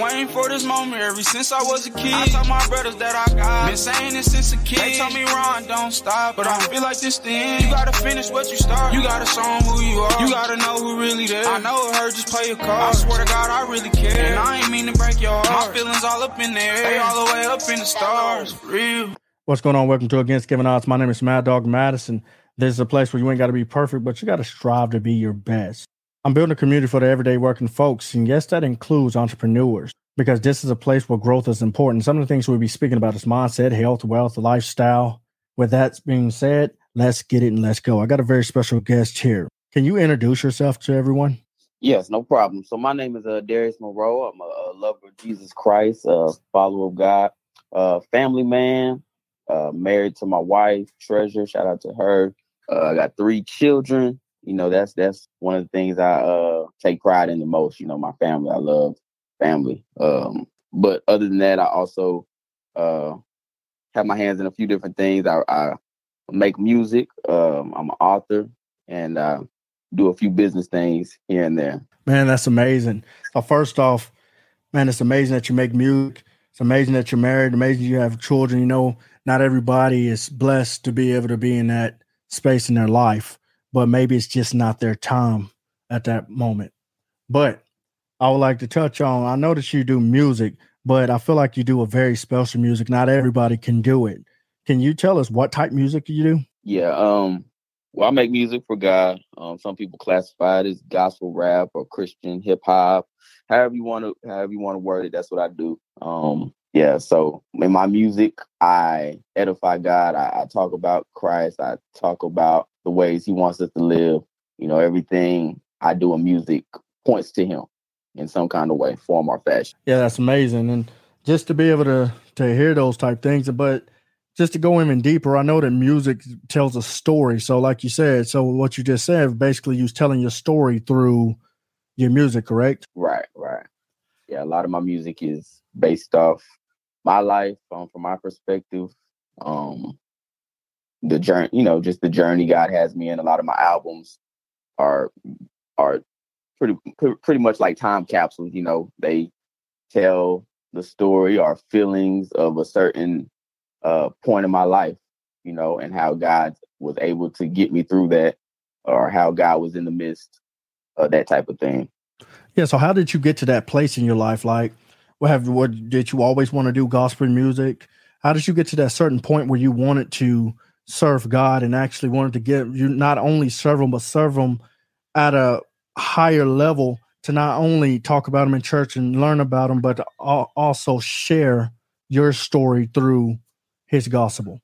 waiting for this moment ever since I was a kid. I told my brothers that I got. Been saying it since a kid. They told me Ron, don't stop. But I feel like this thing. You gotta finish what you start. You gotta show them who you are. You gotta know who really there. I know it hurt, just play your card. I swear to God, I really care. And I ain't mean to break your heart. My feelings all up in there. They all the way up in the stars. Real. What's going on? Welcome to Against Giving Odds. My name is Mad Dog Madison. This is a place where you ain't got to be perfect, but you got to strive to be your best. I'm building a community for the everyday working folks, and yes, that includes entrepreneurs because this is a place where growth is important. Some of the things we'll be speaking about is mindset, health, wealth, lifestyle. With that being said, let's get it and let's go. I got a very special guest here. Can you introduce yourself to everyone? Yes, no problem. So my name is uh, Darius Monroe. I'm a, a lover of Jesus Christ, a follower of God, a family man, uh, married to my wife, Treasure. Shout out to her. Uh, I got three children. You know, that's that's one of the things I uh, take pride in the most. You know, my family. I love family. Um, but other than that, I also uh, have my hands in a few different things. I, I make music. Um, I'm an author, and uh, do a few business things here and there. Man, that's amazing. So first off, man, it's amazing that you make music. It's amazing that you're married. Amazing you have children. You know, not everybody is blessed to be able to be in that space in their life, but maybe it's just not their time at that moment. But I would like to touch on. I know that you do music, but I feel like you do a very special music. Not everybody can do it. Can you tell us what type music you do? Yeah, um, well, I make music for God. Um, some people classify it as gospel rap or Christian hip hop. However you want to, however you want to word it, that's what I do. Um, yeah. So in my music, I edify God. I, I talk about Christ. I talk about the ways He wants us to live. You know, everything I do in music points to Him in some kind of way, form or fashion. Yeah, that's amazing, and just to be able to to hear those type things, but just to go even deeper, I know that music tells a story. So, like you said, so what you just said, basically, you was telling your story through your music, correct? Right, right. Yeah, a lot of my music is based off my life, um, from my perspective. Um, the journey, you know, just the journey God has me in. A lot of my albums are are pretty pretty much like time capsules. You know, they tell the story or feelings of a certain uh, point in my life, you know, and how God was able to get me through that, or how God was in the midst of that type of thing. Yeah. So, how did you get to that place in your life? Like, what have what did you always want to do gospel music? How did you get to that certain point where you wanted to serve God and actually wanted to get you not only serve Him but serve Him at a higher level to not only talk about Him in church and learn about Him, but also share your story through his gospel.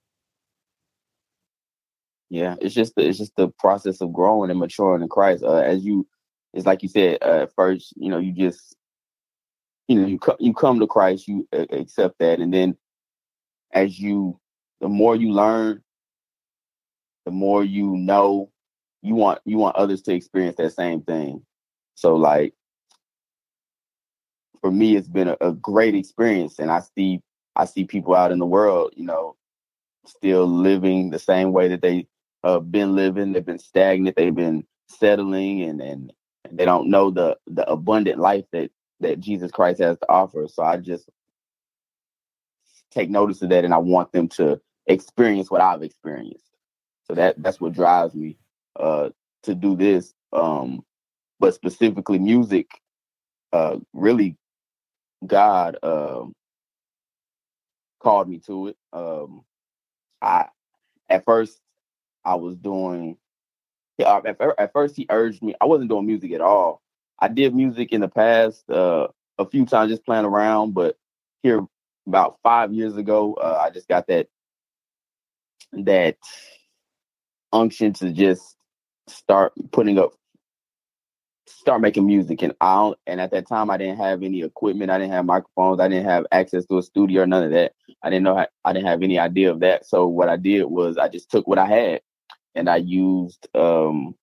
Yeah, it's just the, it's just the process of growing and maturing in Christ. Uh, as you, it's like you said uh, at first, you know, you just, you know, you co- you come to Christ, you uh, accept that, and then as you, the more you learn, the more you know, you want you want others to experience that same thing. So like, for me, it's been a, a great experience, and I see I see people out in the world, you know, still living the same way that they uh been living. They've been stagnant. They've been settling, and and they don't know the the abundant life that that Jesus Christ has to offer. So I just take notice of that, and I want them to experience what I've experienced. So that that's what drives me uh to do this. Um, but specifically music, uh, really, God um called me to it. Um, I at first I was doing. Yeah, at first he urged me. I wasn't doing music at all. I did music in the past uh, a few times, just playing around. But here, about five years ago, uh, I just got that that unction to just start putting up start making music and I and at that time I didn't have any equipment, I didn't have microphones, I didn't have access to a studio or none of that. I didn't know how, I didn't have any idea of that. So what I did was I just took what I had and I used um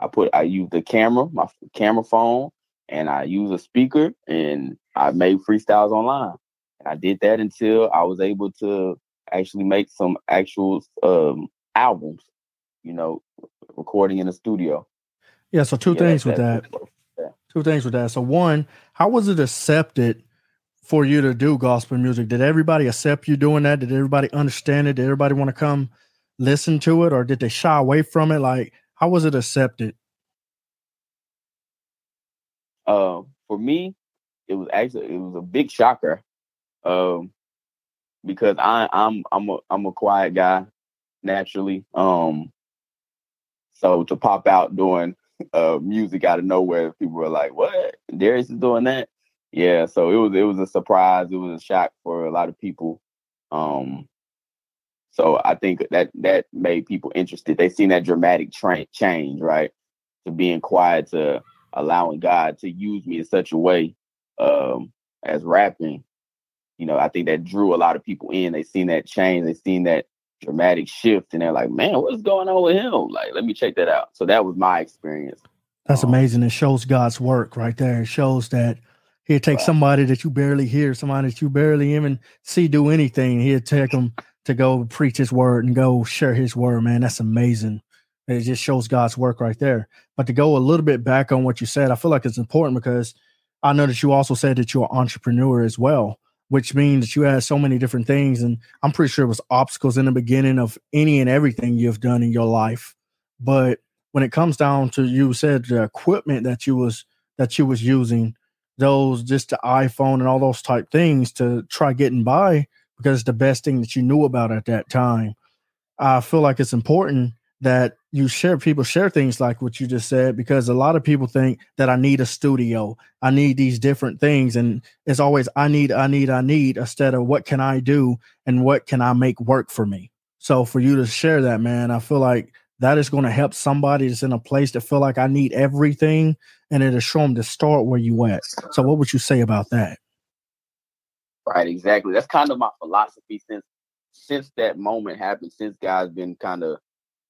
I put I use the camera, my camera phone, and I use a speaker and I made freestyles online. And I did that until I was able to actually make some actual um albums, you know, recording in a studio. Yeah. So two yeah, things with that. Two things with that. So one, how was it accepted for you to do gospel music? Did everybody accept you doing that? Did everybody understand it? Did everybody want to come listen to it, or did they shy away from it? Like, how was it accepted? Uh, for me, it was actually it was a big shocker, um, because I I'm I'm a I'm a quiet guy naturally. Um, so to pop out doing uh music out of nowhere, people were like, "What? Darius is doing that?" Yeah, so it was it was a surprise. It was a shock for a lot of people. Um, so I think that that made people interested. They seen that dramatic tra- change, right? To being quiet, to allowing God to use me in such a way um, as rapping. You know, I think that drew a lot of people in. They seen that change. They seen that dramatic shift, and they're like, "Man, what's going on with him? Like, let me check that out." So that was my experience. That's um, amazing. It shows God's work right there. It shows that He'd take right. somebody that you barely hear, somebody that you barely even see do anything. He'd take them to go preach His word and go share His word. Man, that's amazing. It just shows God's work right there. But to go a little bit back on what you said, I feel like it's important because I know that you also said that you're an entrepreneur as well which means that you had so many different things. And I'm pretty sure it was obstacles in the beginning of any and everything you've done in your life. But when it comes down to you said the equipment that you was that you was using, those just the iPhone and all those type things to try getting by because it's the best thing that you knew about at that time. I feel like it's important that you share people share things like what you just said because a lot of people think that I need a studio, I need these different things, and it's always I need, I need, I need instead of what can I do and what can I make work for me. So for you to share that, man, I feel like that is going to help somebody that's in a place to feel like I need everything, and it'll show them to start where you at. So what would you say about that? Right, exactly. That's kind of my philosophy since since that moment happened. Since God's been kind of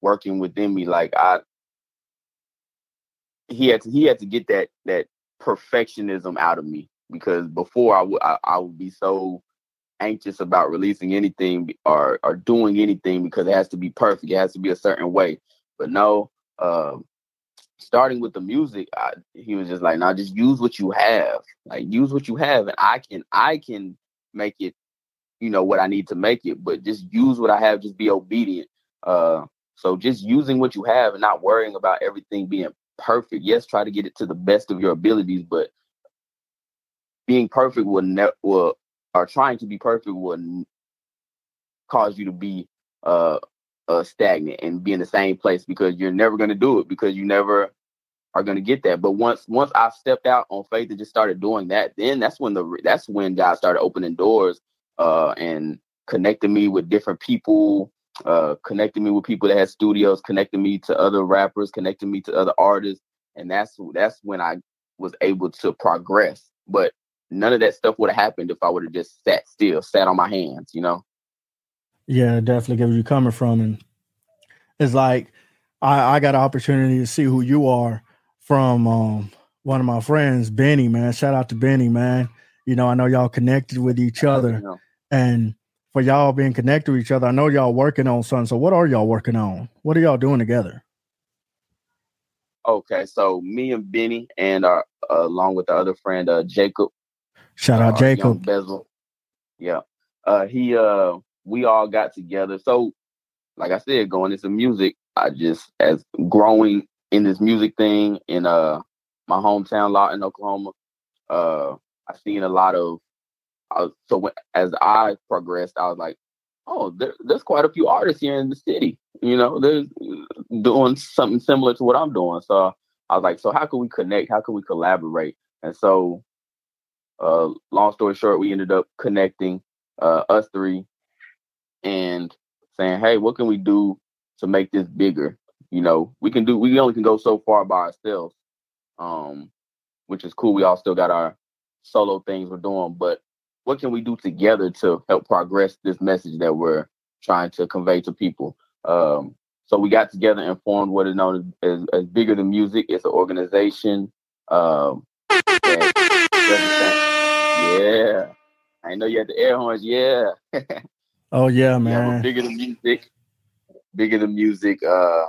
working within me. Like I, he had to he had to get that that perfectionism out of me because before I would I, I would be so anxious about releasing anything or or doing anything because it has to be perfect. It has to be a certain way. But no, um, starting with the music, I, he was just like, "Now, just use what you have. Like, use what you have, and I can I can make it, you know, what I need to make it. But just use what I have. Just be obedient. Uh, so just using what you have and not worrying about everything being perfect. Yes, try to get it to the best of your abilities, but being perfect will ne- will or trying to be perfect will cause you to be uh, uh stagnant and be in the same place because you're never going to do it because you never are going to get that. But once once I stepped out on faith and just started doing that, then that's when the that's when God started opening doors uh and connecting me with different people uh, connecting me with people that had studios, connecting me to other rappers, connecting me to other artists, and that's that's when I was able to progress. But none of that stuff would have happened if I would have just sat still, sat on my hands, you know. Yeah, definitely get where you're coming from, and it's like I, I got an opportunity to see who you are from um, one of my friends, Benny. Man, shout out to Benny, man. You know, I know y'all connected with each other, and for y'all being connected with each other. I know y'all working on something. So what are y'all working on? What are y'all doing together? Okay, so me and Benny and uh, uh along with the other friend uh Jacob. Shout out uh, Jacob. Bezel. Yeah. Uh he uh we all got together. So like I said, going into music, I just as growing in this music thing in uh my hometown Lawton, Oklahoma, uh I've seen a lot of was, so when, as I progressed, I was like, oh, there, there's quite a few artists here in the city. You know, they're doing something similar to what I'm doing. So I was like, so how can we connect? How can we collaborate? And so, uh, long story short, we ended up connecting uh, us three and saying, hey, what can we do to make this bigger? You know, we can do. We only can go so far by ourselves, um, which is cool. We all still got our solo things we're doing, but what can we do together to help progress this message that we're trying to convey to people? Um, so we got together and formed what is known as, as, Bigger Than Music. It's an organization. Um, yeah. I know you had the air horns. Yeah. oh yeah, man. Yeah, bigger than music. Bigger than music. Uh,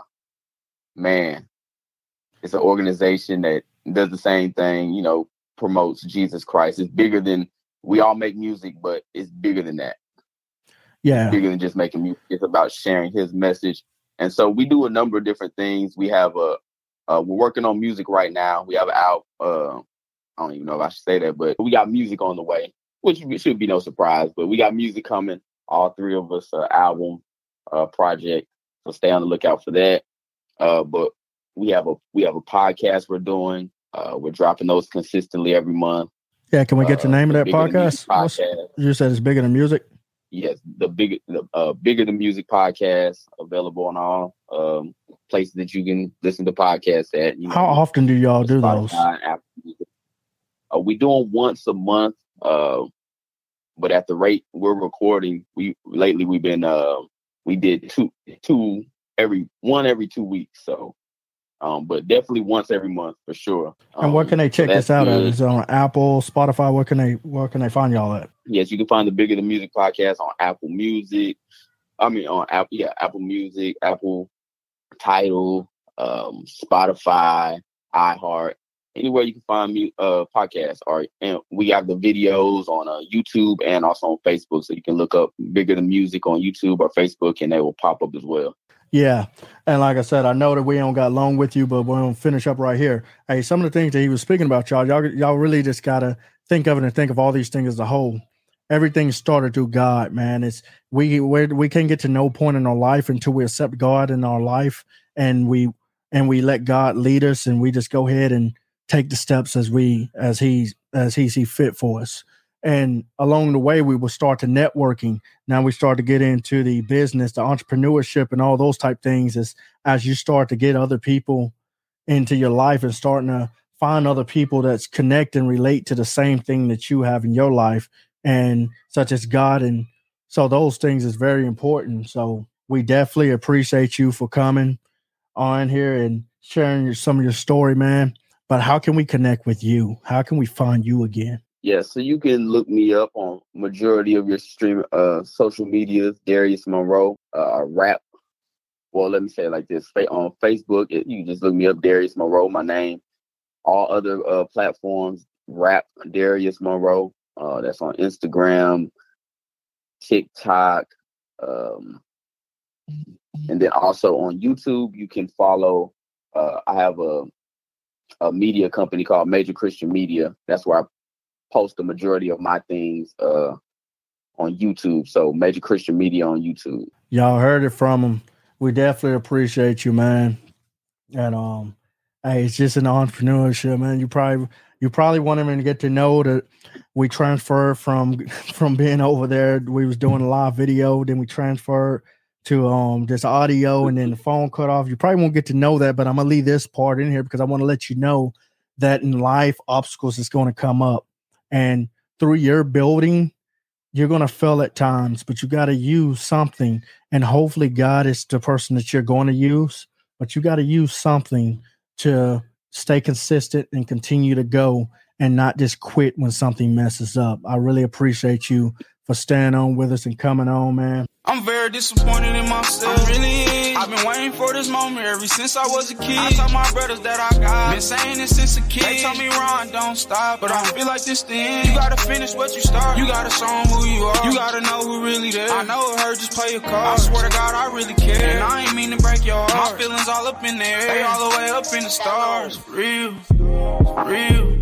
man, it's an organization that does the same thing. You know, promotes Jesus Christ. It's bigger than we all make music, but it's bigger than that. Yeah. It's bigger than just making music. It's about sharing his message. And so we do a number of different things. We have a uh, we're working on music right now. We have out uh I don't even know if I should say that, but we got music on the way, which should be no surprise. But we got music coming. All three of us, uh, album, uh, project. So stay on the lookout for that. Uh, but we have a we have a podcast we're doing. Uh, we're dropping those consistently every month. Yeah, can we get the uh, name of that podcast? podcast? You said it's bigger than music. Yes, the bigger the uh, bigger the music podcast available on all um, places that you can listen to podcasts at. You know, How often do y'all do those? Uh, we do them once a month, uh, but at the rate we're recording, we lately we've been uh, we did two two every one every two weeks. So um, but definitely once every month for sure. Um, and where can they check so this out good. at? Is it on Apple, Spotify? Where can they where can they find y'all at? Yes, you can find the Bigger Than Music podcast on Apple Music. I mean on Apple, yeah, Apple Music, Apple Title, um, Spotify, iHeart, anywhere you can find me uh podcasts. Or and we have the videos on uh, YouTube and also on Facebook, so you can look up Bigger Than Music on YouTube or Facebook, and they will pop up as well. Yeah. And like I said, I know that we don't got long with you, but we're gonna finish up right here. Hey, some of the things that he was speaking about, y'all, y'all, y'all really just gotta think of it and think of all these things as a whole. Everything started through God, man. It's we we we can't get to no point in our life until we accept God in our life and we and we let God lead us and we just go ahead and take the steps as we as he as he see fit for us and along the way we will start to networking. Now we start to get into the business the entrepreneurship and all those type things as as you start to get other people into your life and starting to find other people that's connect and relate to the same thing that you have in your life and such as god. And so those things is very important. So we definitely appreciate you for coming on here and sharing your, some of your story man. But how can we connect with you? How can we find you again yeah, so you can look me up on majority of your stream uh social medias, Darius Monroe, uh rap. Well, let me say it like this. On Facebook, it, you just look me up, Darius Monroe, my name. All other uh platforms, rap Darius Monroe. Uh that's on Instagram, TikTok, um, and then also on YouTube, you can follow uh I have a a media company called Major Christian Media. That's where I post the majority of my things uh, on YouTube. So Major Christian Media on YouTube. Y'all heard it from him. We definitely appreciate you, man. And um, hey, it's just an entrepreneurship, man. You probably you probably want him to get to know that we transferred from from being over there. We was doing a live video, then we transferred to um this audio, and then the phone cut off. You probably won't get to know that, but I'm gonna leave this part in here because I want to let you know that in life obstacles is going to come up and through your building, you're going to fail at times, but you got to use something. And hopefully, God is the person that you're going to use, but you got to use something to stay consistent and continue to go and not just quit when something messes up. I really appreciate you for staying on with us and coming on, man. I'm very disappointed in myself. I really I've been waiting for this moment ever since I was a kid. I told my brothers that I got. Been saying this since a kid. They told me Ron, don't stop. But I don't feel like this thing. You gotta finish what you start. You gotta show them who you are. You gotta know who really there. I know it hurt, just play your card. I swear to God, I really care. And I ain't mean to break your heart. My feelings all up in the air. They all the way up in the stars. Real. Real.